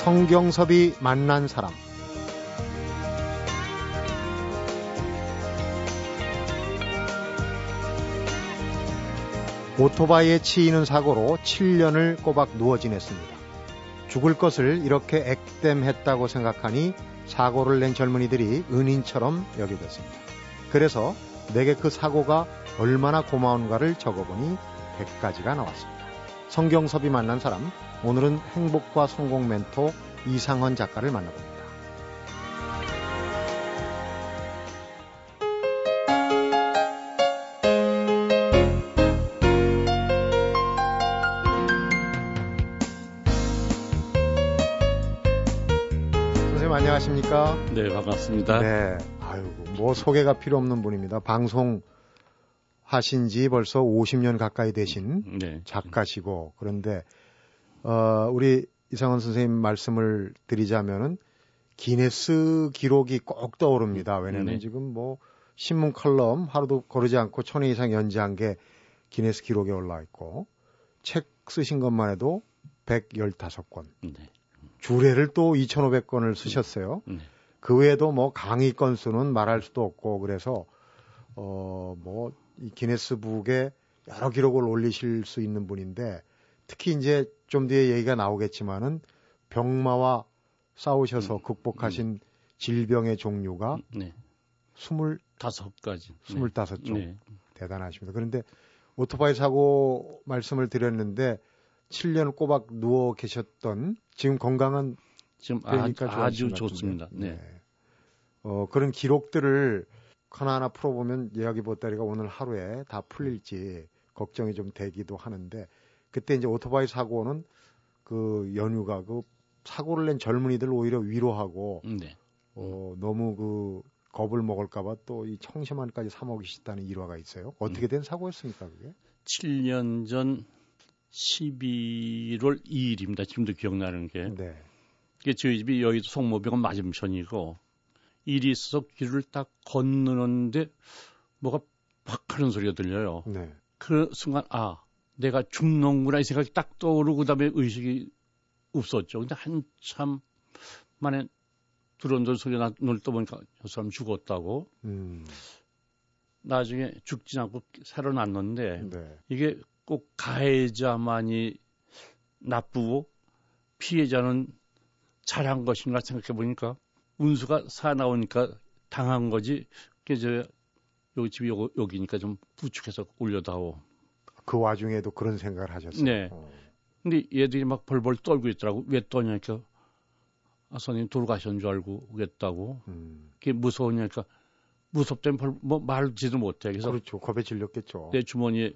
성경섭이 만난 사람 오토바이에 치이는 사고로 7년을 꼬박 누워 지냈습니다. 죽을 것을 이렇게 액땜했다고 생각하니 사고를 낸 젊은이들이 은인처럼 여겨졌습니다. 그래서 내게 그 사고가 얼마나 고마운가를 적어보니 100가지가 나왔습니다. 성경섭이 만난 사람, 오늘은 행복과 성공 멘토 이상헌 작가를 만나봅니다. 선생님 안녕하십니까? 네, 반갑습니다. 네. 아이고, 뭐 소개가 필요 없는 분입니다. 방송 하신 지 벌써 50년 가까이 되신 네. 작가시고 그런데 어 우리 이상원 선생님 말씀을 드리자면은 기네스 기록이 꼭 떠오릅니다. 왜냐하면 네. 지금 뭐 신문 컬럼 하루도 거르지 않고 천 회 이상 연재한 게 기네스 기록에 올라 있고 책 쓰신 것만 해도 115권. 네. 주례를 또 2,500권을 쓰셨어요. 네. 그 외에도 뭐 강의 건수는 말할 수도 없고 그래서 어뭐 이 기네스북에 여러 기록을 올리실 수 있는 분인데 특히 이제 좀 뒤에 얘기가 나오겠지만은 병마와 싸우셔서 음, 극복하신 질병의 종류가 네. 스물 다섯 가지. 스물다섯 종 네. 대단하십니다. 그런데 오토바이 사고 말씀을 드렸는데 7년 꼬박 누워 계셨던 지금 건강은 지금 아, 그러니까 아 주 좋아하신 것 좋습니다. 같은데. 네. 어, 그런 기록들을 하나하나 풀어보면 예약이 보따리가 오늘 하루에 다 풀릴지 걱정이 좀 되기도 하는데 그때 이제 오토바이 사고는 그 연유가 그 사고를 낸 젊은이들 오히려 위로하고 네. 어, 너무 그 겁을 먹을까봐 또 이 청심환까지 사 먹이셨다는 일화가 있어요. 어떻게 된 사고였습니까 그게? 7년 전 11월 2일입니다. 지금도 기억나는 게. 네. 이게 저희 집이 여의도 송모병원 맞은편이고 일이 있어서 길을 딱 건너는데 뭐가 팍 하는 소리가 들려요. 네. 그 순간 아 내가 죽는구나 이 생각이 딱 떠오르고 그다음에 의식이 없었죠. 근데 한참 만에 들어온던 소리가 눈을 떠보니까 저 사람 죽었다고. 음. 나중에 죽지 않고 살아났는데 네. 이게 꼭 가해자만이 나쁘고 피해자는 잘한 것인가 생각해 보니까 운수가 사나오니까 당한 거지. 그래서 여기 집이 요, 여기니까 좀 부축해서 올려다오. 그 와중에도 그런 생각을 하셨어요. 네. 어. 근데 얘들이 막 벌벌 떨고 있더라고. 왜 떠냐니까 아 선생님 돌아가신 줄 알고 오겠다고. 음. 그게 무서우냐니까 무섭다면 벌, 뭐 말지도 못해. 그래서 그렇죠. 겁에 질렸겠죠. 내 주머니에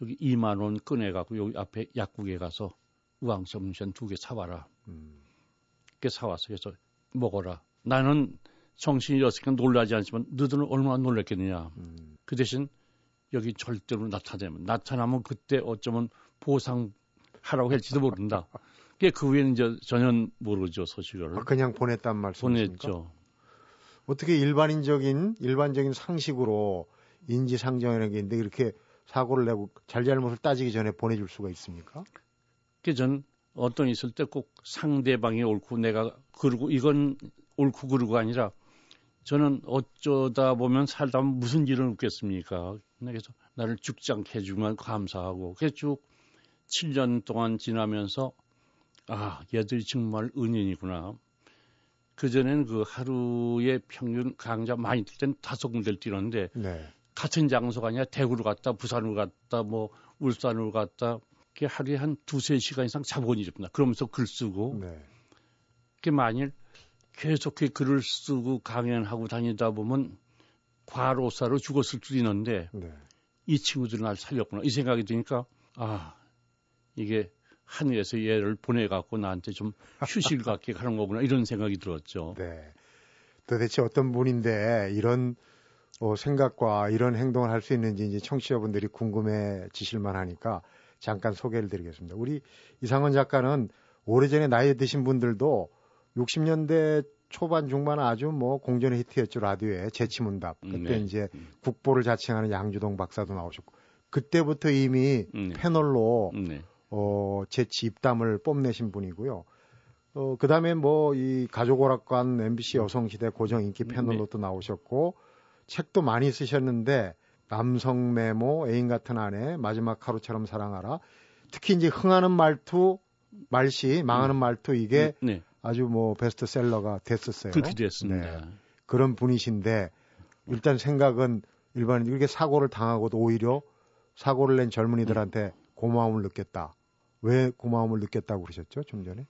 여기 2만 원 꺼내갖고 여기 앞에 약국에 가서 우황섬션 두 개 사와라. 음. 그렇게 사왔어. 그래서 먹어라. 나는 정신이 없으니까 놀라지 않지만 너희들은 얼마나 놀랐겠느냐. 음. 그 대신 여기 절대로 나타나면 나타나면 그때 어쩌면 보상하라고 할지도 모른다. 그게 그 후에는 이제 전혀 모르죠 소식을 아, 그냥 보냈단 말씀이십니까? 보냈죠. 어떻게 일반인적인 일반적인 상식으로 인지상정이라는 게 있는데 이렇게 사고를 내고 잘잘못을 따지기 전에 보내줄 수가 있습니까? 그전 어떤 일 있을 때 꼭 상대방이 옳고 내가 그러고 이건 옳고 그르고 아니라 저는 어쩌다 보면 살다 보면 무슨 일은 없겠습니까? 그래서 나를 죽지 않게 해주면 감사하고 그래서 쭉 7년 동안 지나면서 아 얘들이 정말 은인이구나. 그전에는 그 하루에 평균 강자 많이 뛸 때는 다섯 군데를 뛰는데 네. 같은 장소가 아니라 대구로 갔다 부산으로 갔다 뭐 울산으로 갔다 그게 하루에 한 두세 시간 이상 자본 일입니다. 그러면서 글 쓰고 네. 그게 만일 계속 그 글을 쓰고 강연하고 다니다 보면 과로사로 죽었을 수도 있는데 네. 이 친구들은 날 살렸구나 이 생각이 드니까 아 이게 하늘에서 얘를 보내갖고 나한테 좀 휴식을 갖게 하는 거구나 이런 생각이 들었죠. 네. 도대체 어떤 분인데 이런 어, 생각과 이런 행동을 할 수 있는지 이제 청취자분들이 궁금해지실 만하니까 잠깐 소개를 드리겠습니다. 우리 이상원 작가는 오래전에 나이 드신 분들도 60년대 초반 중반 아주 뭐 공전의 히트였죠 라디오에 재치문답 그때 네. 이제 국보를 자칭하는 양주동 박사도 나오셨고 그때부터 이미 네. 패널로 네. 어, 재치 입담을 뽐내신 분이고요. 어, 그 다음에 뭐, 이 가족오락관 MBC 여성시대 고정 인기 네. 패널로도 나오셨고, 책도 많이 쓰셨는데, 남성 메모, 애인 같은 아내, 마지막 하루처럼 사랑하라. 특히 이제 흥하는 말투, 말씨, 망하는 말투, 이게 네, 아주 뭐 베스트셀러가 됐었어요. 그렇게 됐습니다. 네. 그런 분이신데, 일단 생각은 일반 이렇게 사고를 당하고도 오히려 사고를 낸 젊은이들한테 고마움을 느꼈다. 왜 고마움을 느꼈다고 그러셨죠? 좀 전에?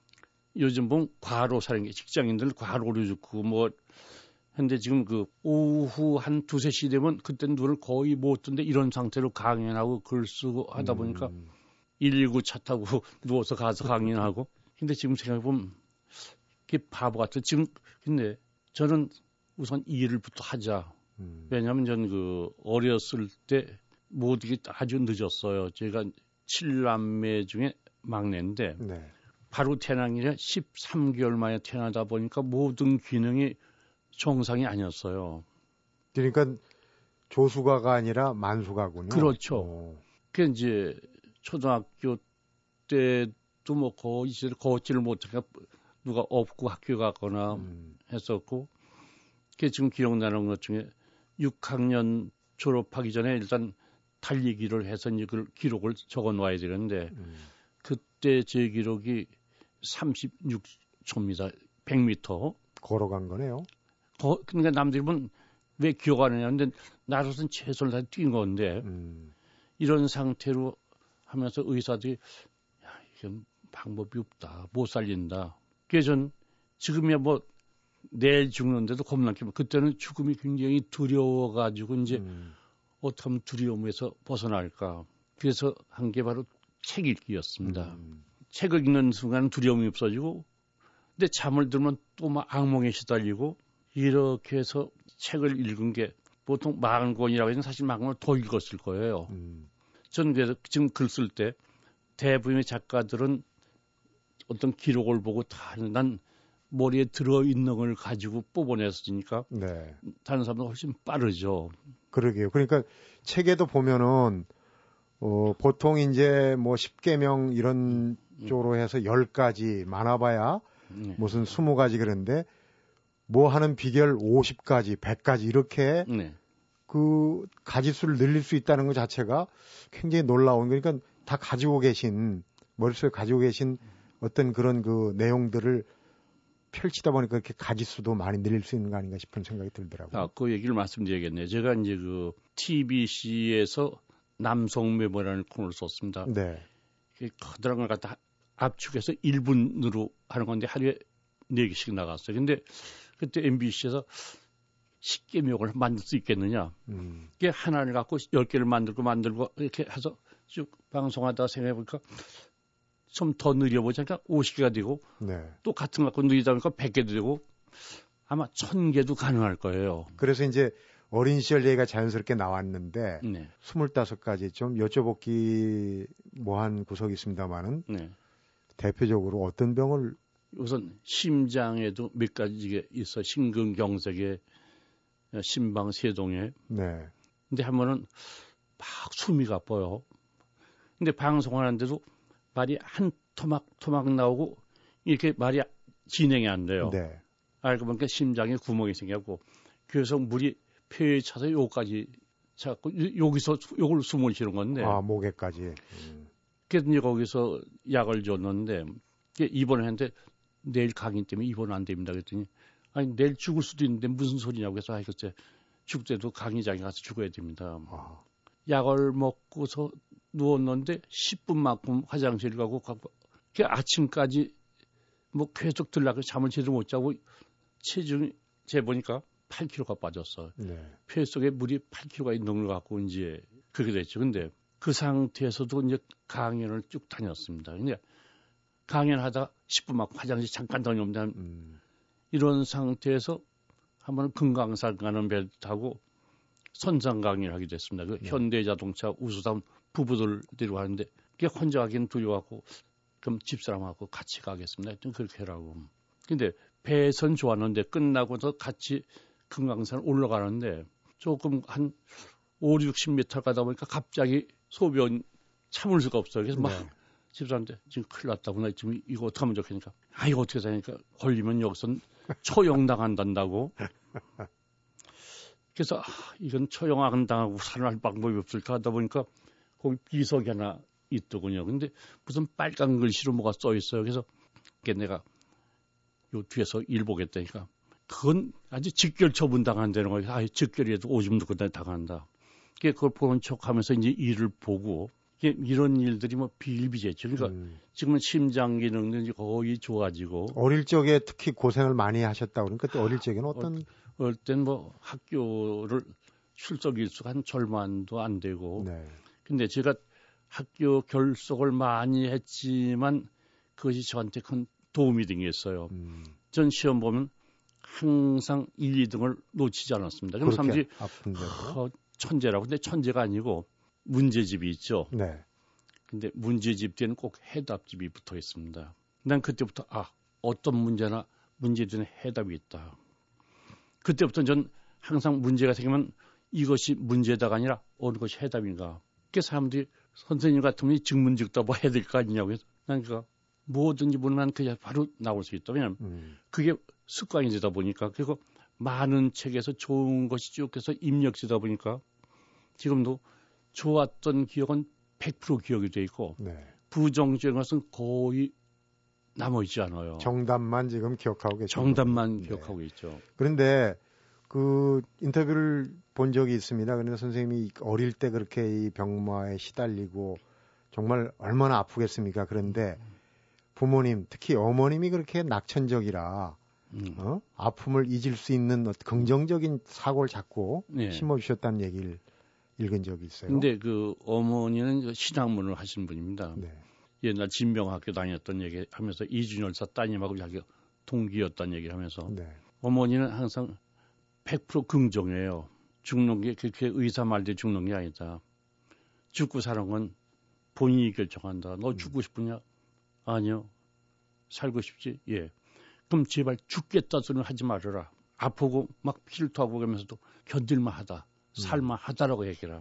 요즘 보면 과로 사는 게 직장인들 과로를 죽고 뭐 근데 지금 그 오후 한 두세 시 되면 그때 눈을 거의 못 뜨는데 이런 상태로 강연하고 글 쓰고 하다 보니까 음, 119 차 타고 누워서 가서 강연하고 근데 지금 생각해보면 이게 바보 같아 지금 근데 저는 우선 이 일부터 하자 음, 왜냐하면 전그 어렸을 때 모든 게 아주 늦었어요 제가 7남매 중에 막내인데 네. 바로 태어난 게 13개월 만에 태어나다 보니까 모든 기능이 정상이 아니었어요. 그러니까 조수가가 아니라 만수가군요. 그렇죠. 어, 그 이제 초등학교 때도 뭐 거의 걷지를 못하니까 누가 업고 학교 가거나 음, 했었고 그 지금 기억나는 것 중에 6학년 졸업하기 전에 일단 달리기를 해서 이걸 기록을 적어 놔야 되는데 음, 그때 제 기록이 36초입니다. 100m. 걸어간 거네요. 거, 그러니까 남들이 보면 왜 기억 안 하냐. 근데 나로서는 최선을 다해 뛴 건데 음, 이런 상태로 하면서 의사들이 야, 이건 방법이 없다. 못 살린다. 그래서 전 지금이야 뭐 내일 죽는데도 겁나게 그때는 죽음이 굉장히 두려워가지고 이제 음, 어떻게 하면 두려움에서 벗어날까. 그래서 한 게 바로 책 읽기였습니다. 음, 책을 읽는 순간 두려움이 없어지고, 근데 잠을 들면 또 막 악몽에 시달리고, 이렇게 해서 책을 읽은 게 보통 만 권이라고 해서 사실 만 권을 더 읽었을 거예요. 음, 저는 그래서 지금 글 쓸 때 대부분의 작가들은 어떤 기록을 보고 다, 난 머리에 들어 있는 걸 가지고 뽑아냈으니까 네. 다른 사람은 훨씬 빠르죠. 그러게요. 그러니까 책에도 보면은 어, 보통 이제 뭐 10개명 이런 음. 쪽으로 해서 10가지 많아봐야 네. 무슨 20가지 그런데 뭐 하는 비결 50가지, 100가지 이렇게 네. 그 가지수를 늘릴 수 있다는 것 자체가 굉장히 놀라운 그러니까 다 가지고 계신 머릿속에 가지고 계신 어떤 그런 그 내용들을 펼치다 보니까 그렇게 가지수도 많이 늘릴 수 있는 거 아닌가 싶은 생각이 들더라고요. 아, 그 얘기를 말씀드려야겠네요. 제가 이제 그 TBC에서 남성 메모라는 코너를 썼습니다. 네. 그 커다란 걸 갖다 압축해서 1분으로 하는 건데 하루에 4개씩 나갔어요. 근데 그때 MBC에서 10개 묘을 만들 수 있겠느냐. 음, 그게 하나를 갖고 10개를 만들고 만들고 이렇게 해서 쭉 방송하다 생각해보니까 좀더 느려보자 니까 50개가 되고 네. 또 같은 거 갖고 느리다 보니까 100개도 되고 아마 1000개도 가능할 거예요. 그래서 이제 어린 시절 얘기가 자연스럽게 나왔는데 네. 25가지 좀 여쭤보기 뭐한 구석이 있습니다만은 네. 대표적으로 어떤 병을 우선 심장에도 몇 가지가 있어 심근경색에 심방세동에 네. 근데 한 번은 막 숨이 가빠요. 근데 방송하는데도 말이 한 토막 토막 나오고 이렇게 말이 진행이 안 돼요. 네. 알고 보니까 심장에 구멍이 생겼고 그래서 물이 폐에 차서 요까지 자꾸 여기서 요걸 숨을 쉬는 건데 아, 목에까지. 음. 그래서 이제 거기서 약을 줬는데 입원을 했는데 내일 강의 때문에 입원 안 됩니다. 그랬더니 아니 내일 죽을 수도 있는데 무슨 소리냐고 해서 아 글쎄 죽을 때도 강의장에 가서 죽어야 됩니다. 아, 약을 먹고서 누웠는데 10분만큼 화장실 가고 가고 그 아침까지 뭐 계속 들락을 잠을 제대로 못 자고 체중이 재보니까 8kg가 빠졌어. 네. 폐 속에 물이 8kg가 있는 걸 갖고 이제 그렇게 됐죠. 근데 그 상태에서도 이제 강연을 쭉 다녔습니다. 근데 강연하다 10분 막 화장실 잠깐 다녀오면 음. 이런 상태에서 한번 금강산 가는 배를 타고 선상 강의를 하게 됐습니다. 그 네. 현대자동차 우수담 부부들이라고 하는데 그게 혼자 가기는 두려워하고 그럼 집사람하고 같이 가겠습니다. 하여튼 그렇게 하라고. 근데 배선 좋았는데 끝나고서 같이 금강산 올라가는데 조금 한 5, 60m 가다 보니까 갑자기 소변 참을 수가 없어요. 그래서 막 네. 집사람한테 지금 큰일 났다고 나 지금 이거 어떻게 하면 좋겠니까 아 이거 어떻게 사니까 걸리면 여기선 처형당한다고 그래서 아, 이건 처형당하고 살아날 방법이 없을까 하다 보니까 거기 비석이 하나 있더군요. 근데 무슨 빨간 글씨로 뭐가 써 있어요. 그래서 내가 요 뒤에서 일 보겠다니까 그건 아주 직결 처분 당한다는 거예요. 아, 직결이라도 오줌 누고 당한다. 그걸 보는 척 하면서 이제 일을 보고 이런 일들이 뭐 비일비재죠. 그러니까 음. 지금은 심장 기능이 거의 좋아지고 어릴 적에 특히 고생을 많이 하셨다고 그러니까 그때 어릴 적에는 어떤 어, 어릴 땐뭐 학교를 출석 일수가 한 절반도 안 되고 네. 근데 제가 학교 결석을 많이 했지만 그것이 저한테 큰 도움이 있어요. 음. 전 시험 보면 항상 1, 2등을 놓치지 않았습니다. 그럼 사람들이 어, 천재라고. 근데 천재가 아니고 문제집이 있죠. 네. 근데 문제집 뒤에는 꼭 해답집이 붙어 있습니다. 난 그때부터 아 어떤 문제나 문제들은 해답이 있다. 그때부터 전 항상 문제가 생기면 이것이 문제다가 아니라 어느 것이 해답인가. 그 사람들이 선생님 같으면 증문즉답 뭐 해야 될 거 아니냐고 해서 난 그가 뭐든지 물으면 그냥 바로 나올 수 있다. 왜냐면 음. 그게 습관이 되다 보니까 그리고 많은 책에서 좋은 것이 쭉 해서 입력되다 보니까 지금도 좋았던 기억은 100% 기억이 돼 있고 네. 부정적인 것은 거의 남아 있지 않아요. 정답만 지금 기억하고 계죠. 정답만 네. 기억하고 있죠. 그런데 그 인터뷰를 본 적이 있습니다. 그런데 선생님이 어릴 때 그렇게 이 병마에 시달리고 정말 얼마나 아프겠습니까? 그런데 부모님, 특히 어머님이 그렇게 낙천적이라 음. 어? 아픔을 잊을 수 있는 긍정적인 사고를 자꾸 네. 심어주셨다는 얘기를 읽은 적이 있어요. 근데 그 어머니는 신학문을 하신 분입니다. 네. 옛날 진병학교 다녔던 얘기 하면서 이준열 사 따님하고 자기 동기였다는 얘기를 하면서 네. 어머니는 항상 100% 긍정이에요. 죽는 게 그렇게 의사 말대 죽는 게 아니다. 죽고 사는 건 본인이 결정한다. 너 음. 죽고 싶으냐? 아니요. 살고 싶지? 예. 그럼 제발 죽겠다 소리는 하지 말아라. 아프고 막 피를 토하고 그러면서도 견딜만 하다. 살만 하다라고 얘기를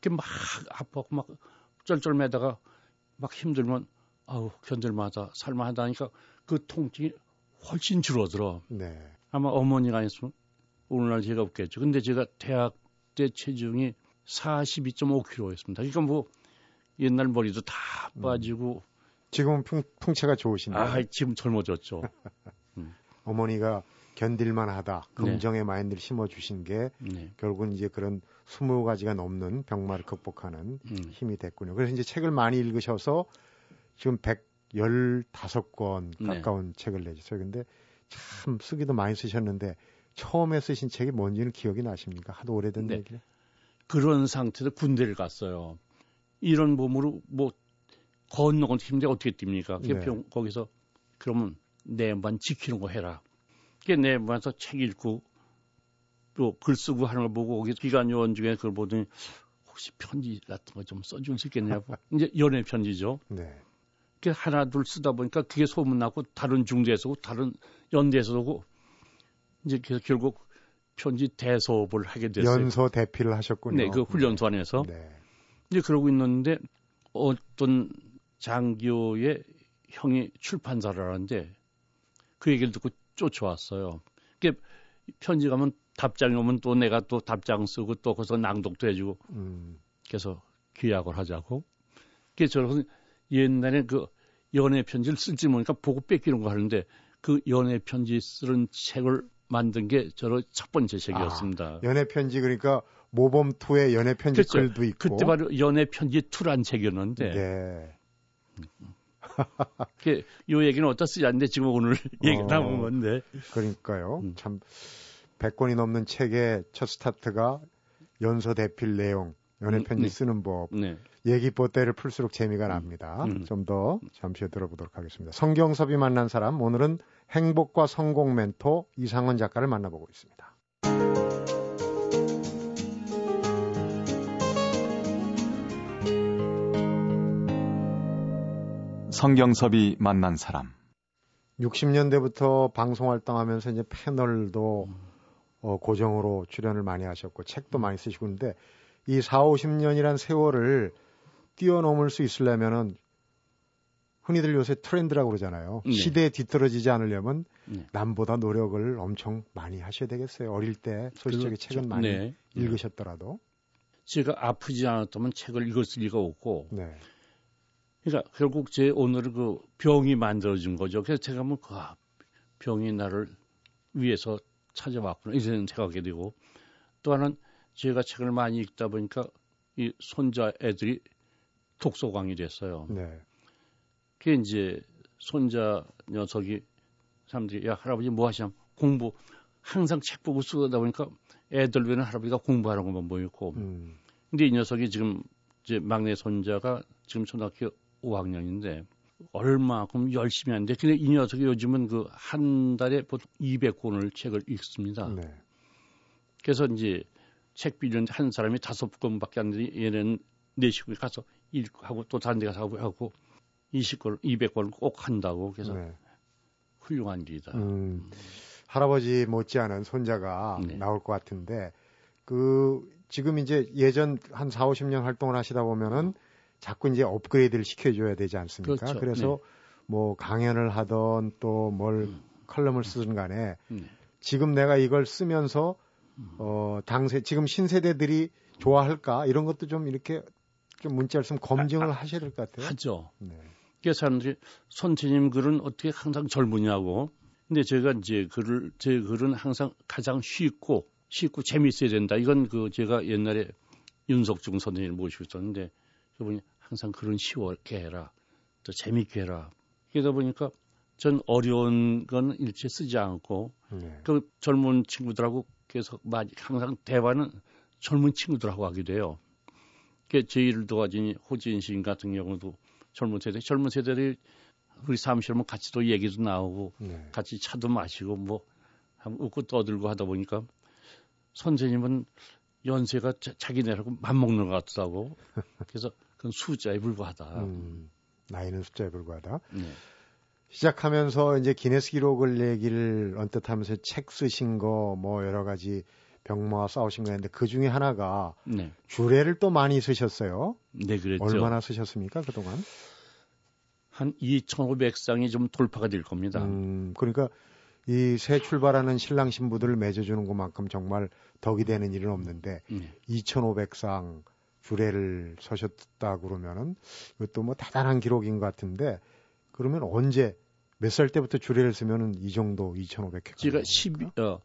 그게 막 아프고 막 쩔쩔매다가 막 힘들면 아우 견딜만 하다. 살만 하다니까 그 통증이 훨씬 줄어들어. 네. 아마 어머니가 아니었으면 오늘날 제가 없겠죠. 근데 제가 대학 때 체중이 42.5kg였습니다. 그러니까 뭐 옛날 머리도 다 음. 빠지고 음. 지금은 풍, 풍채가 좋으신데. 아, 지금 젊어졌죠. 음. 어머니가 견딜만 하다. 긍정의 네. 마인드를 심어주신 게 네. 결국은 이제 그런 20가지가 넘는 병마를 극복하는 음. 힘이 됐군요. 그래서 이제 책을 많이 읽으셔서 지금 115권 가까운 네. 책을 내셨어요. 근데 참 쓰기도 많이 쓰셨는데 처음에 쓰신 책이 뭔지는 기억이 나십니까? 하도 오래된 네. 얘기를. 그런 상태에서 군대를 갔어요. 이런 몸으로 뭐 건너건 힘든데 어떻게 뜁니까? 네. 거기서 그러면 내만 지키는 거 해라. 그게 내만서 책 읽고 또 글 쓰고 하는 걸 보고 거기 기관 요원 중에 그걸 보더니 혹시 편지 같은 거 좀 써줄 수 있겠냐고. 이제 연애 편지죠. 네. 그 하나 둘 쓰다 보니까 그게 소문나고 다른 중대에서 오고 다른 연대에서 오고 이제 그래서 결국 편지 대소업을 하게 됐어요. 연소 대피를 하셨군요. 네, 그 훈련소 안에서. 네. 이제 그러고 있는데 어떤 장교의 형이 출판사를 하는데 그 얘기를 듣고 쫓아왔어요. 그게 편지 가면 답장이 오면 또 내가 또 답장 쓰고 또 거기서 낭독도 해주고 음. 그래서 계약을 하자고. 그래서 저는 옛날에 그 연애 편지를 쓸지 모르니까 보고 뺏기는 거 하는데 그 연애 편지 쓰는 책을 만든 게 저로 첫 번째 책이었습니다. 아, 연애 편지 그러니까 모범 투의 연애 편지 그렇죠. 글도 있고 그때 바로 연애 편지 투란 책이었는데 네. 그, 요 얘기는 어디다 쓰지 않는데 지금 오늘 얘기 어, 나온 건데. 그러니까요. 음. 참 100권이 넘는 책의 첫 스타트가 연서 대필 내용, 연애 편지 음, 네. 쓰는 법. 네. 얘기 뽀대를 풀수록 재미가 음. 납니다. 음. 좀더 잠시 후에 들어보도록 하겠습니다. 성경섭이 만난 사람 오늘은 행복과 성공 멘토 이상원 작가를 만나보고 있습니다. 성경섭이 만난 사람. 60년대부터 방송 활동하면서 이제 패널도 음. 어, 고정으로 출연을 많이 하셨고 책도 많이 쓰시고 있는데 이 4, 50년이란 세월을 뛰어넘을 수 있으려면은 흔히들 요새 트렌드라고 그러잖아요. 네. 시대에 뒤떨어지지 않으려면 네. 남보다 노력을 엄청 많이 하셔야 되겠어요. 어릴 때 소시적인 그렇죠. 책은 많이 네. 읽으셨더라도. 제가 아프지 않았다면 책을 읽었을 리가 없고, 네. 그러니까 결국 제 오늘은 그 병이 만들어진 거죠. 그래서 제가 뭐그 병이 나를 위해서 찾아왔구나 이런 생각하게 되고 또 하나는 제가 책을 많이 읽다 보니까 이 손자 애들이 독서광이 됐어요. 네. 그게 이제 손자 녀석이 사람들이 야 할아버지 뭐 하시냐 공부 항상 책 보고 쓰다 보니까 애들 외에는 할아버지가 공부하는 것만 보였고 음. 근데 이 녀석이 지금 이제 막내 손자가 지금 초등학교 5학년인데 얼마큼 열심히 하는데 근데 이 녀석이 요즘은 그 한 달에 보통 200권을 책을 읽습니다. 네. 그래서 이제 책 빌리는데 한 사람이 다섯 권밖에 안 되니 얘는 네 식구에 가서 읽고 하고 또 다른 데 가서 하고 하고 20권, 200권을 꼭 한다고 그래서 네. 훌륭한 일이다. 음. 할아버지 못지않은 손자가 네. 나올 것 같은데 그 지금 이제 예전 한 4, 50년 활동을 하시다 보면은 자꾸 이제 업그레이드를 시켜줘야 되지 않습니까? 그렇죠. 래서 뭐 강연을 하던 또뭘 음. 컬럼을 쓰든 간에 네. 지금 내가 이걸 쓰면서 어 당세 지금 신세대들이 좋아할까 이런 것도 좀 이렇게 좀 문자를 쓰면 검증을 하셔야 될 것 같아요. 하죠. 네. 그래서 사람들이 선생님 글은 어떻게 항상 젊으냐고. 근데 제가 이제 글을 제 글은 항상 가장 쉽고 쉽고 재미있어야 된다. 이건 그 제가 옛날에 윤석중 선생님을 모시고 있었는데 그분이 항상 글은 쉬웠게 해라. 또 재미있게 해라. 그러다 보니까 전 어려운 건 일체 쓰지 않고 네. 그 젊은 친구들하고 계속 많이 항상 대화는 젊은 친구들하고 하게 돼요. 그제 일을 도와준 호진 시인 같은 경우도 젊은 세대, 젊은 세대들이 우리 사무실 오면 같이 또 얘기도 나오고 네. 같이 차도 마시고 뭐 웃고 떠들고 하다 보니까 선생님은 연세가 자, 자기네라고 맞먹는 것 같다고 그래서 그건 숫자에 불과하다. 음, 나이는 숫자에 불과하다. 네. 시작하면서 이제 기네스 기록을 얘기를 언뜻 하면서 책 쓰신 거 뭐 여러 가지 병마와 싸우신 거 했는데 그 중에 하나가 네, 주례를 또 많이 쓰셨어요. 네 그랬죠. 얼마나 쓰셨습니까 그동안? 한 2,500쌍이 좀 돌파가 될 겁니다. 음, 그러니까 이 새 출발하는 신랑 신부들을 맺어주는 것만큼 정말 덕이 되는 일은 없는데 네. 2,500상 주례를 서셨다 그러면은 이것도 뭐 대단한 기록인 것 같은데 그러면 언제 몇 살 때부터 주례를 쓰면은 이 정도 2,500회? 제가 12, 어,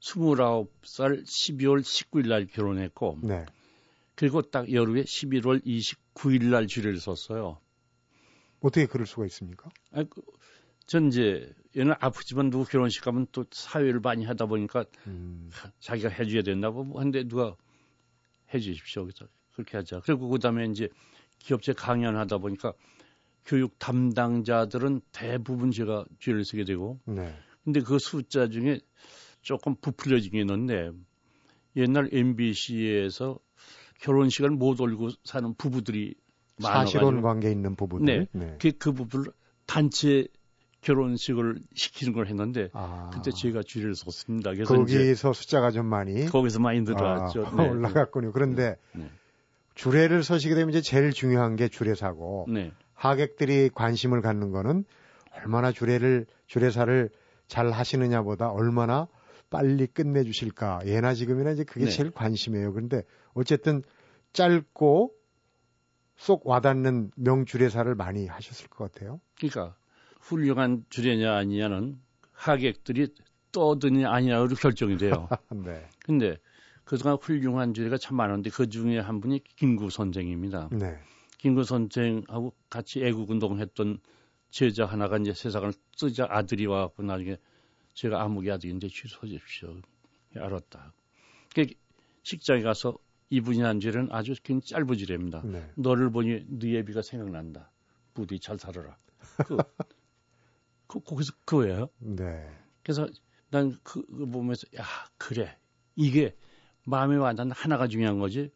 29살 12월 19일 날 결혼했고, 네. 그리고 딱 여름에 11월 29일 날 주례를 썼어요. 어떻게 그럴 수가 있습니까? 아, 그, 전 이제, 얘는 아프지만 누구 결혼식 가면 또 사회를 많이 하다 보니까 음, 자기가 해줘야 된다고 뭐 한데 누가 해주십시오. 그래서 그렇게 하자. 그리고 그 다음에 이제 기업체 강연하다 보니까 교육 담당자들은 대부분 제가 주례를 쓰게 되고, 네. 근데 그 숫자 중에 조금 부풀려진 게 있는데 옛날 MBC에서 결혼식을 못 올리고 사는 부부들이 사실혼 관계 있는 부부들. 네. 그, 그 부부를 단체 결혼식을 시키는 걸 했는데 아, 그때 제가 주례를 썼습니다. 그래서 거기서 숫자가 좀 많이 거기서 많이 늘어났죠. 아, 올라갔군요. 그런데 네. 주례를 서시게 되면 이제 제일 중요한 게 주례사고 네. 하객들이 관심을 갖는 거는 얼마나 주례를 주례사를 잘 하시느냐보다 얼마나 빨리 끝내주실까. 예나 지금이나 이제 그게 네. 제일 관심이에요. 그런데 어쨌든 짧고 쏙 와닿는 명주례사를 많이 하셨을 것 같아요. 그러니까 훌륭한 주례냐 아니냐는 하객들이 떠드냐 아니냐로 결정이 돼요. 네. 근데 그동안 훌륭한 주례가 참 많은데 그 중에 한 분이 김구 선생입니다. 네. 김구 선생하고 같이 애국운동했던 제자 하나가 이제 세상을 쓰자 아들이 와갖고 나중에 제가 아무개 아들인데 취소해 주십시오. 알았다. 그 식장에 가서 이분이 한 주례는 아주 긴 짧은 주례입니다. 네. 너를 보니 네 예비가 생각난다. 부디 잘 살아라. 그, 그 거기서 그거예요. 네. 그래서 난 그 보면서 야 그래 이게 마음에 와닿는 하나가 중요한 거지.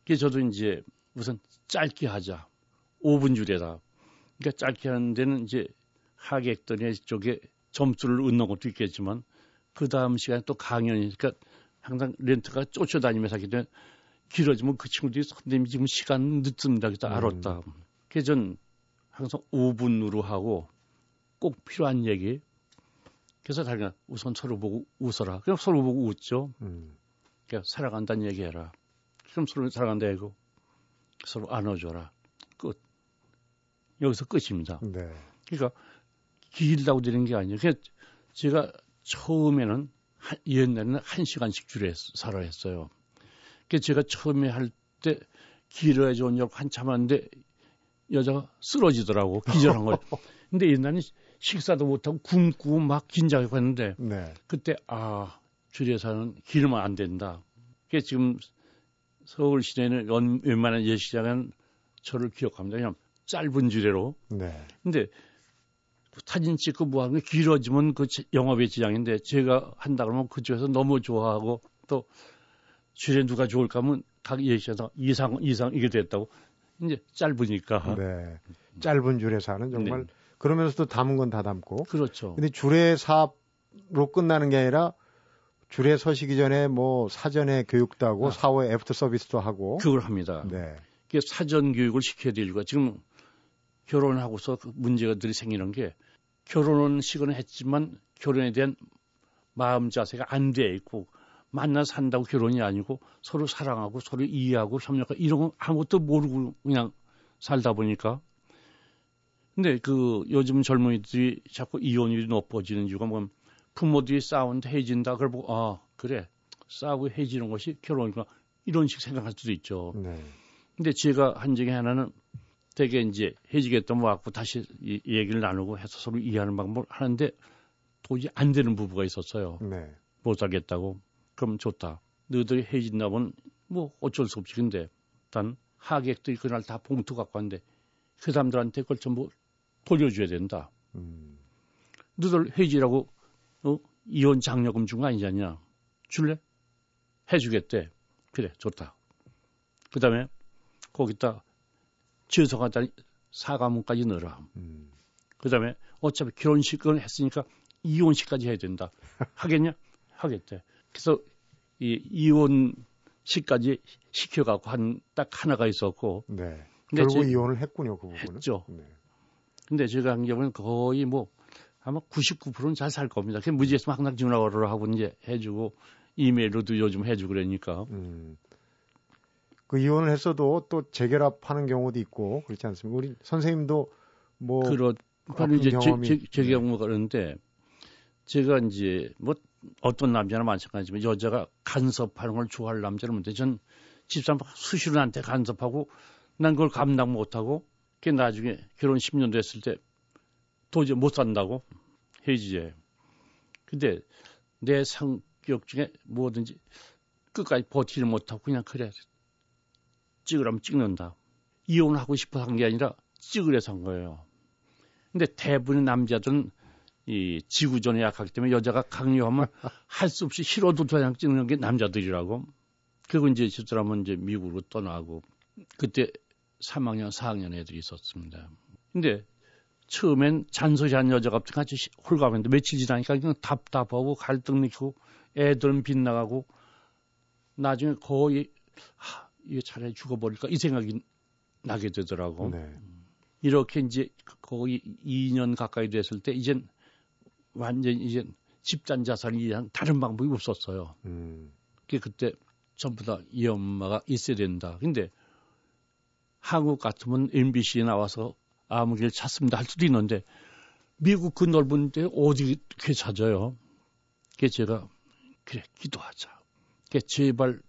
그게 저도 이제 우선 짧게 하자. 5분 주례다. 그러니까 짧게 하는 데는 이제 하객들의 쪽에 점수를 얻는 것도 있겠지만 그 다음 시간에 또 강연이니까 항상 렌트가 쫓아다니면서 하기 때문에 길어지면 그 친구들이 선생님이 지금 시간 늦습니다. 그래서 음. 알았다. 그래서 전 항상 5분으로 하고 꼭 필요한 얘기. 그래서 자기가 우선 서로 보고 웃어라. 그럼 서로 보고 웃죠. 음. 그러니까 살아간다는 얘기해라. 그럼 서로 살아간다 이고 서로 안아줘라. 끝. 여기서 끝입니다. 네. 그러니까 길다고 되는 게 아니에요. 그러니까 제가 처음에는 한, 옛날에는 한 시간씩 줄에 살아 했어요. 그 제가 처음에 할 때 길어야 좋은 역 한참 하는데 여자가 쓰러지더라고 기절한 걸. 근데 옛날에 식사도 못하고 굶고 막 긴장하고 했는데 네. 그때 아 줄에서는 길으면 안 된다. 그게 지금 서울 시내는 웬만한 예식장은 저를 기억합니다. 그냥 짧은 주례로. 네. 근데 사진 찍고 뭐 하는 게 길어지면 그 영업의 지장인데 제가 한다 그러면 그쪽에서 너무 좋아하고 또 주례 누가 좋을까 하면 각 예시에서 이상 이상 이게 됐다고 이제 짧으니까. 네. 짧은 주례사는 정말 네. 그러면서도 담은 건 다 담고. 그렇죠. 근데 주례 사업으로 끝나는 게 아니라 주례 서시기 전에 뭐 사전에 교육도 하고 아. 사후에 애프터 서비스도 하고. 그걸 합니다. 네. 그 사전 교육을 시켜야 되고 지금 결혼하고서 그 문제들이 생기는 게 결혼은 식은 했지만 결혼에 대한 마음 자세가 안 돼 있고 만나 산다고 결혼이 아니고 서로 사랑하고 서로 이해하고 협력하고 이런 거 아무것도 모르고 그냥 살다 보니까 근데 그 요즘 젊은이들이 자꾸 이혼율이 높아지는 이유가 뭐 부모들이 싸우는데 헤어진다 그걸 보고 아 그래 싸우고 헤어지는 것이 결혼이구나 이런 식 생각할 수도 있죠. 네. 근데 제가 한 적이 하나는 되게 이제 해지겠다면 와갖고 다시 이, 얘기를 나누고 해서 서로 이해하는 방법을 하는데 도저히 안 되는 부부가 있었어요. 네. 못 살겠다고. 그럼 좋다. 너희들이 해진다면 뭐 어쩔 수 없지. 근데 단 하객들이 그날 다 봉투 갖고 왔는데 그 사람들한테 그걸 전부 돌려줘야 된다. 음. 너희들 해지라고 어? 이혼 장려금 준거 아니냐? 줄래? 해주겠대. 그래, 좋다. 그 다음에 거기다 죄송하다 사과문까지 넣어라. 음. 그 다음에 어차피 결혼식을 했으니까 이혼식까지 해야 된다. 하겠냐? 하겠대. 그래서 이 이혼식까지 시켜갖고 한 딱 하나가 있었고. 네. 결국 제, 이혼을 했군요, 그 부분은. 했죠. 네. 근데 제가 한 경우는 거의 뭐 아마 99%는 잘 살 겁니다. 그 무지했으면 뭐 항상 전화를 하고 이제 해주고 이메일로도 요즘 해주고 그러니까. 음. 그 이혼을 했어도 또 재결합하는 경우도 있고 그렇지 않습니까? 우리 선생님도 뭐 그렇 바로 이제 경험이... 제, 제, 제 경우가 그런데 제가 이제 뭐 어떤 남자나 마찬가지지만 여자가 간섭하는 걸 좋아할 남자는 뭔데 전 집사람 수시로 나한테 간섭하고 난 그걸 감당 못하고 그 나중에 결혼 10년 됐을 때 도저히 못 산다고 해지제. 근데 내 성격 중에 뭐든지 끝까지 버티지 못하고 그냥 그래 찍으라면 찍는다. 이혼하고 싶어 한 게 아니라 찍으려서 한 거예요. 근데 대부분의 남자들은 이 지구전에 약하기 때문에 여자가 강요하면 할 수 없이 싫어도 그냥 찍는 게 남자들이라고. 그리고 이제 저 사람은 이제 미국으로 떠나고 그때 3학년, 4학년 애들이 있었습니다. 근데 처음엔 잔소리한 여자가 같이 홀가분했는데 며칠 지나니까 그냥 답답하고 갈등 느끼고 애들은 빗나가고 나중에 거의 하, 이게 차라리 죽어버릴까 이 생각이 나게 되더라고. 네. 이렇게 이제 거의 2년 가까이 됐을 때 이젠 완전 이제 집단 자살이 이한 다른 방법이 없었어요. 음. 그때 전부 다 이 엄마가 있어야 된다. 근데 한국 같으면 MBC에 나와서 아무 길 찾습니다 할 수도 있는데 미국 그 넓은 데 어디 게 찾아요. 그게 제가 그래 기도하자. 그게 제발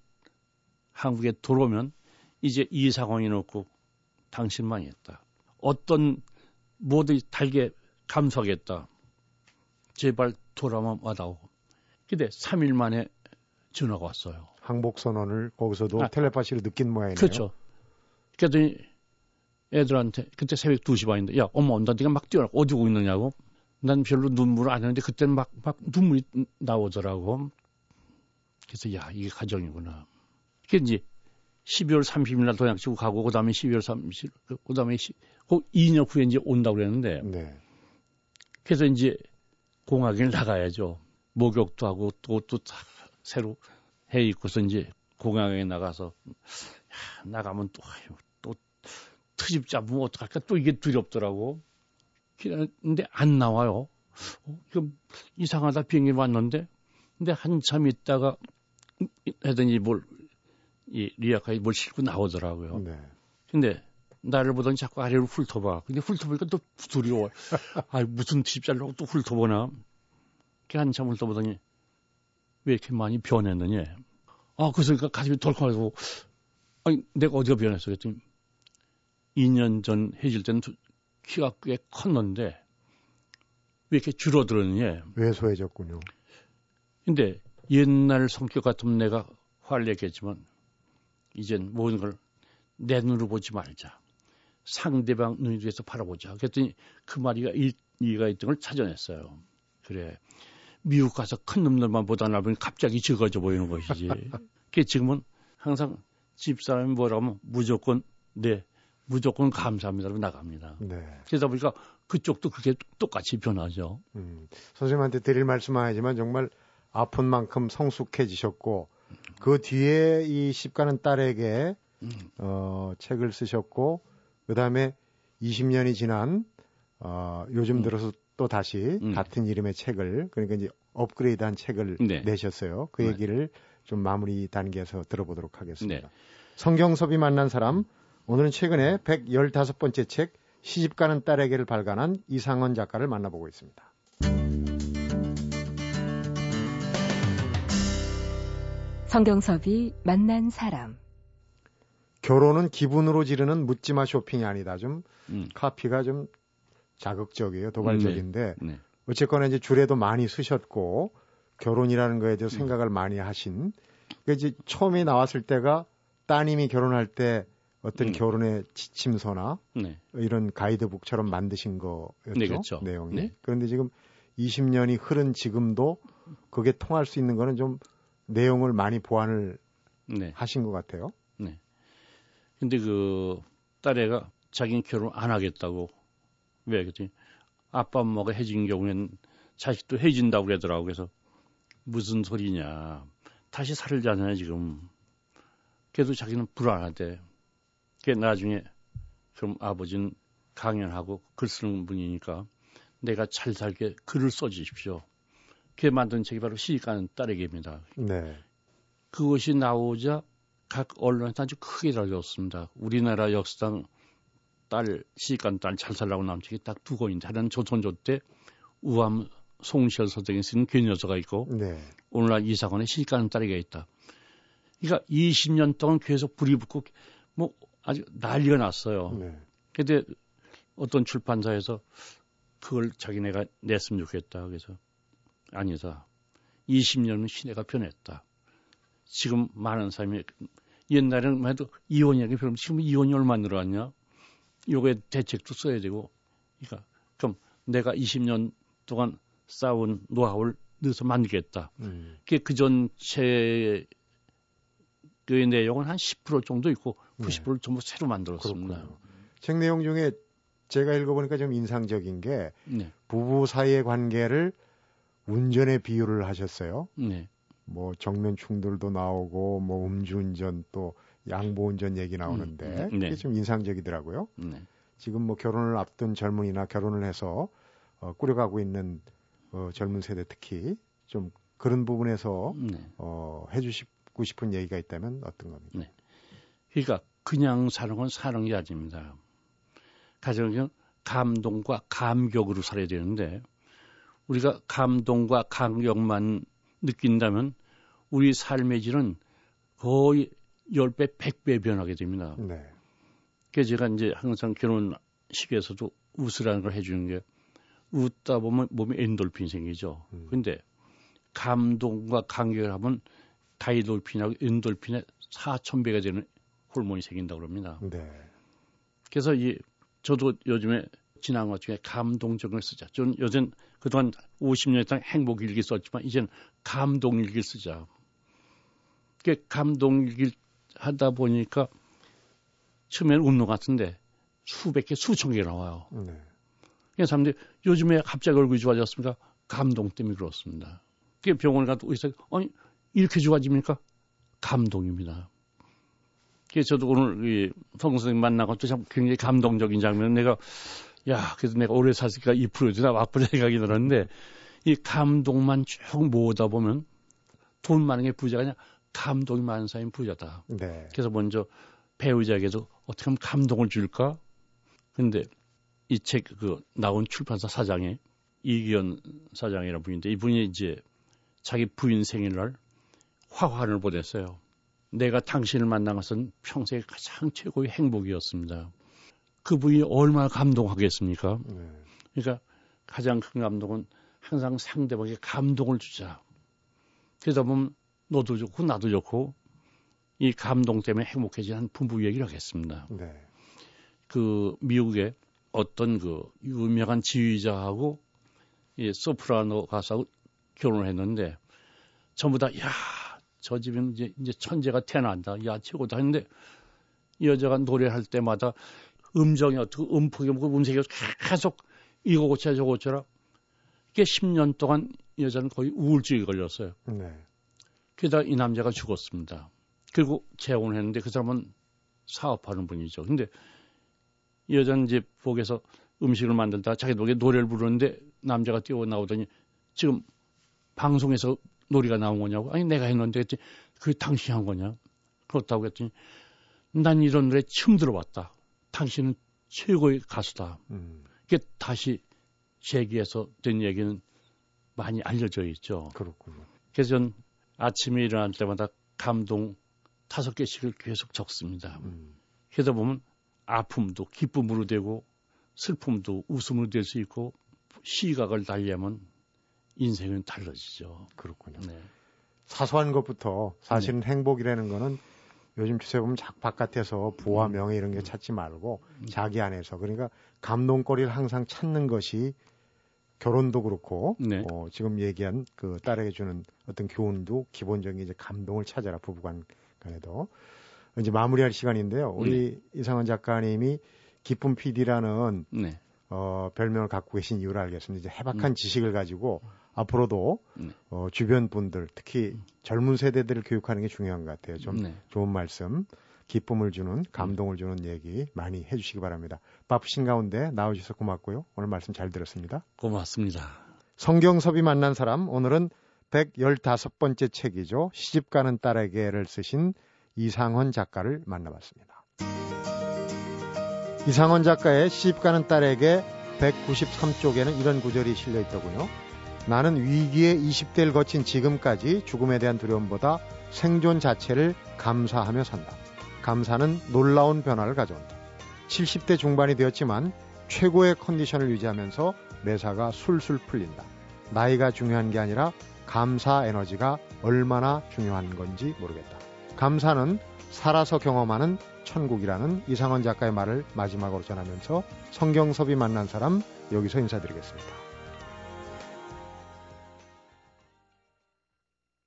한국에 들어오면 이제 이 상황이 놓고 당신만 했다. 어떤 모두 달게 감사하겠다. 제발 돌아만 와다오. 근데 3일 만에 전화가 왔어요. 항복 선언을 거기서도 아, 텔레파시로 느낀 모양이네요. 그렇죠. 그랬더니 애들한테 그때 새벽 2시 반인데 야 엄마 온다 네가 막 뛰어나 어디 고 있느냐고 난 별로 눈물을 안 했는데 그때는 막, 막 눈물이 나오더라고 그래서 야 이게 가정이구나 그게 이제 12월 30일 날 도약 치고 가고 그다음에 12월 30일 그다음에 그 2년 후에 이제 온다고 그랬는데 네. 그래서 이제 공항에 나가야죠. 목욕도 하고 또또 새로 해 입고서 이제 공항에 나가서 야, 나가면 또 아유, 또 트집 잡으면 어떡할까 또 이게 두렵더라고. 근데 안 나와요. 어, 이거 이상하다 비행기 왔는데 근데 한참 있다가 하더니 뭘, 이 리아카에 뭘 싣고 나오더라고요. 네. 근데 나를 보더니 자꾸 아래로 훑어봐. 근데 훑어보니까 또 두려워. 아 무슨 트집 잘라고 또 훑어보나. 그 한참 훑어보더니 왜 이렇게 많이 변했느냐. 아, 그래서 그러니까 가슴이 덜컹하고, 아니, 내가 어디가 변했어? 그랬더니, 2년 전 해질 때는 키가 꽤 컸는데, 왜 이렇게 줄어들었느냐. 왜소해졌군요. 근데 옛날 성격 같으면 내가 화를 냈겠지만, 이젠 모든 걸 내 눈으로 보지 말자. 상대방 눈에서 바라보자. 그랬더니 그 말이가 이, 이가 있던 걸 찾아냈어요. 그래. 미국 가서 큰 놈들만 보다 나보니 갑자기 적어져 보이는 것이지. 그 지금은 항상 집사람이 뭐라고 하면 무조건 네, 무조건 감사합니다로 나갑니다. 네. 그러다 보니까 그쪽도 그게 똑같이 변하죠. 음, 선생님한테 드릴 말씀은 아니지만 정말 아픈 만큼 성숙해지셨고 그 뒤에 이 십가는 딸에게 음. 어, 책을 쓰셨고 그 다음에 20년이 지난 어, 요즘 음. 들어서 또 다시 음. 같은 이름의 책을 그러니까 이제 업그레이드한 책을 네. 내셨어요. 그 네. 얘기를 좀 마무리 단계에서 들어보도록 하겠습니다. 네. 성경섭이 만난 사람 오늘은 최근에 115번째 책 시집가는 딸에게를 발간한 이상원 작가를 만나보고 있습니다. 성경섭이 만난 사람 결혼은 기분으로 지르는 묻지마 쇼핑이 아니다. 좀 음. 카피가 좀 자극적이에요. 도발적인데 네. 네. 어쨌거나 이제 줄에도 많이 쓰셨고 결혼이라는 거에 대해서 음. 생각을 많이 하신. 그 이제 처음에 나왔을 때가 따님이 결혼할 때 어떤 음. 결혼의 지침서나 네. 이런 가이드북처럼 만드신 거였죠. 네, 그렇죠. 내용이. 네. 그런데 지금 20년이 흐른 지금도 그게 통할 수 있는 거는 좀 내용을 많이 보완을 네. 하신 것 같아요. 네. 근데 그 딸애가 자기는 결혼 안 하겠다고 왜 그랬더니 아빠 엄마가 해진 경우엔 자식도 해진다고 그러더라고 그래서 무슨 소리냐 다시 살자잖아요 지금 그래도 자기는 불안하대 그 나중에 그럼 아버지는 강연하고 글 쓰는 분이니까 내가 잘 살게 글을 써주십시오. 그게 만든 책이 바로 시집가는 딸에게입니다. 네. 그것이 나오자 각 언론에서 아주 크게 달렸습니다. 우리나라 역사상 딸, 시간 딸 잘 살라고 남친이 딱 두 권인데 하나는 조선조 때 우암 송시열 선생이 쓰는 교녀서가 있고 네. 오늘날 이사관의 시간 딸이가 있다. 그러니까 20년 동안 계속 불이 붙고 뭐 아주 난리가 났어요. 네. 근데 어떤 출판사에서 그걸 자기네가 냈으면 좋겠다. 그래서 아니다. 20년은 시대가 변했다. 지금 많은 사람이 옛날에는 해도 이혼이라는 게 별로 지금 이혼이 얼마 늘어났냐? 요게 대책도 써야 되고, 그러니까 그럼 내가 20년 동안 쌓은 노하우를 넣어서 만들겠다. 음. 그게 그전 채의 내용은 한 10% 정도 있고 90%를 네. 전부 새로 만들었습니다. 그렇군요. 책 내용 중에 제가 읽어보니까 좀 인상적인 게 네. 부부 사이의 관계를 운전에 비유를 하셨어요. 네. 뭐 정면 충돌도 나오고 뭐 음주운전 또 양보운전 얘기 나오는데 음, 음, 네. 그게 좀 인상적이더라고요. 네. 지금 뭐 결혼을 앞둔 젊은이나 결혼을 해서 어, 꾸려가고 있는 어, 젊은 세대 특히 좀 그런 부분에서 네. 어, 해주시고 싶은 얘기가 있다면 어떤 겁니까? 네. 그러니까 그냥 사는 건 사는 게 아닙니다. 가정은 감동과 감격으로 살아야 되는데 우리가 감동과 감격만 느낀다면 우리 삶의 질은 거의 10배, 100배 변하게 됩니다. 네. 그래서 제가 이제 항상 결혼식에서도 웃으라는 걸 해주는 게 웃다 보면 몸에 엔돌핀 생기죠. 음. 근데 감동과 감격을 하면 다이돌핀하고 엔돌핀의 4,000배가 되는 호르몬이 생긴다고 그럽니다. 네. 그래서 이 저도 요즘에 지난 것 중에 감동적을 쓰자. 저는 요즘 그동안 50년 이상 행복 일기 썼지만 이제는 감동 일기 쓰자. 그 감동 일기 하다 보니까 처음에는 것 같은데 수백 개, 수천 개 나와요. 네. 그래서 사람들이 요즘에 갑자기 얼굴이 좋아졌습니까? 감동 때문에 그렇습니다. 그 병원에 가도 의사 아니 이렇게 좋아집니까? 감동입니다. 그래서 저도 오늘 이 성 선생 만나고 또참 굉장히 감동적인 장면. 내가 야 그래서 내가 오래 살으니까 이 프로듀나 와플 생각이 들었는데 이 감동만 쭉 모으다 보면 돈 많은 게 부자가 아니라 감동이 많은 사람이 부자다. 네. 그래서 먼저 배우자에게도 어떻게 하면 감동을 줄까? 근데 이 책 그 나온 출판사 사장이 이기현 사장이라는 분인데 이분이 이제 자기 부인 생일날 화환을 보냈어요. 내가 당신을 만난 것은 평생의 가장 최고의 행복이었습니다. 그분이 얼마나 감동하겠습니까? 네. 그러니까 가장 큰 감동은 항상 상대방에게 감동을 주자. 그러다 보면 너도 좋고 나도 좋고 이 감동 때문에 행복해지는 부부 얘기를 하겠습니다. 네. 그 미국의 어떤 그 유명한 지휘자하고 이 소프라노 가수하고 결혼을 했는데 전부 다 야, 저 집은 이제 이제 천재가 태어난다. 야, 최고다 했는데 이 여자가 노래할 때마다 음정이 어떻게 음폭이 뭐 음색이 계속 이거 고쳐 저거 고쳐라. 이게 10년 동안 이 여자는 거의 우울증에 걸렸어요. 네. 그러다 이 남자가 죽었습니다. 그리고 재혼을 했는데 그 사람은 사업하는 분이죠. 근데 이 여자는 이제 복에서 음식을 만들다 자기 목에 노래를 부르는데 남자가 뛰어나오더니 지금 방송에서 노래가 나온 거냐고. 아니 내가 했는데 했더니 그게 당신이 한 거냐. 그렇다고 했더니 난 이런 노래 처음 들어봤다. 당신은 최고의 가수다. 음, 이게 다시 제기해서 된 얘기는 많이 알려져 있죠. 그렇군요. 그래서 전 아침에 일어날 때마다 감동 다섯 개씩을 계속 적습니다. 음, 그러다 보면 아픔도 기쁨으로 되고 슬픔도 웃음으로 될 수 있고 시각을 달리하면 인생은 달라지죠. 그렇군요. 네. 사소한 것부터 사실은 행복이라는 거는 요즘 추세 보면 자- 바깥에서 부와 음. 명예 이런 게 찾지 말고 자기 안에서 그러니까 감동거리를 항상 찾는 것이 결혼도 그렇고 네. 어, 지금 얘기한 그 딸에게 주는 어떤 교훈도 기본적인 이제 감동을 찾아라 부부간 간에도 이제 마무리할 시간인데요. 우리 이상원 작가님이 기쁨 PD라는 네. 어, 별명을 갖고 계신 이유를 알겠습니다. 이제 해박한 지식을 가지고 앞으로도 네. 어, 주변 분들 특히 젊은 세대들을 교육하는 게 중요한 것 같아요. 좀 네. 좋은 말씀, 기쁨을 주는, 감동을 주는 얘기 많이 해주시기 바랍니다. 바쁘신 가운데 나와주셔서 고맙고요. 오늘 말씀 잘 들었습니다. 고맙습니다. 성경섭이 만난 사람 오늘은 115번째 책이죠. 시집가는 딸에게를 쓰신 이상헌 작가를 만나봤습니다. 이상헌 작가의 시집가는 딸에게 193쪽에는 이런 구절이 실려 있더군요. 나는 위기의 20대를 거친 지금까지 죽음에 대한 두려움보다 생존 자체를 감사하며 산다. 감사는 놀라운 변화를 가져온다. 70대 중반이 되었지만 최고의 컨디션을 유지하면서 매사가 술술 풀린다. 나이가 중요한 게 아니라 감사 에너지가 얼마나 중요한 건지 모르겠다. 감사는 살아서 경험하는 천국이라는 이상원 작가의 말을 마지막으로 전하면서 성경섭이 만난 사람 여기서 인사드리겠습니다.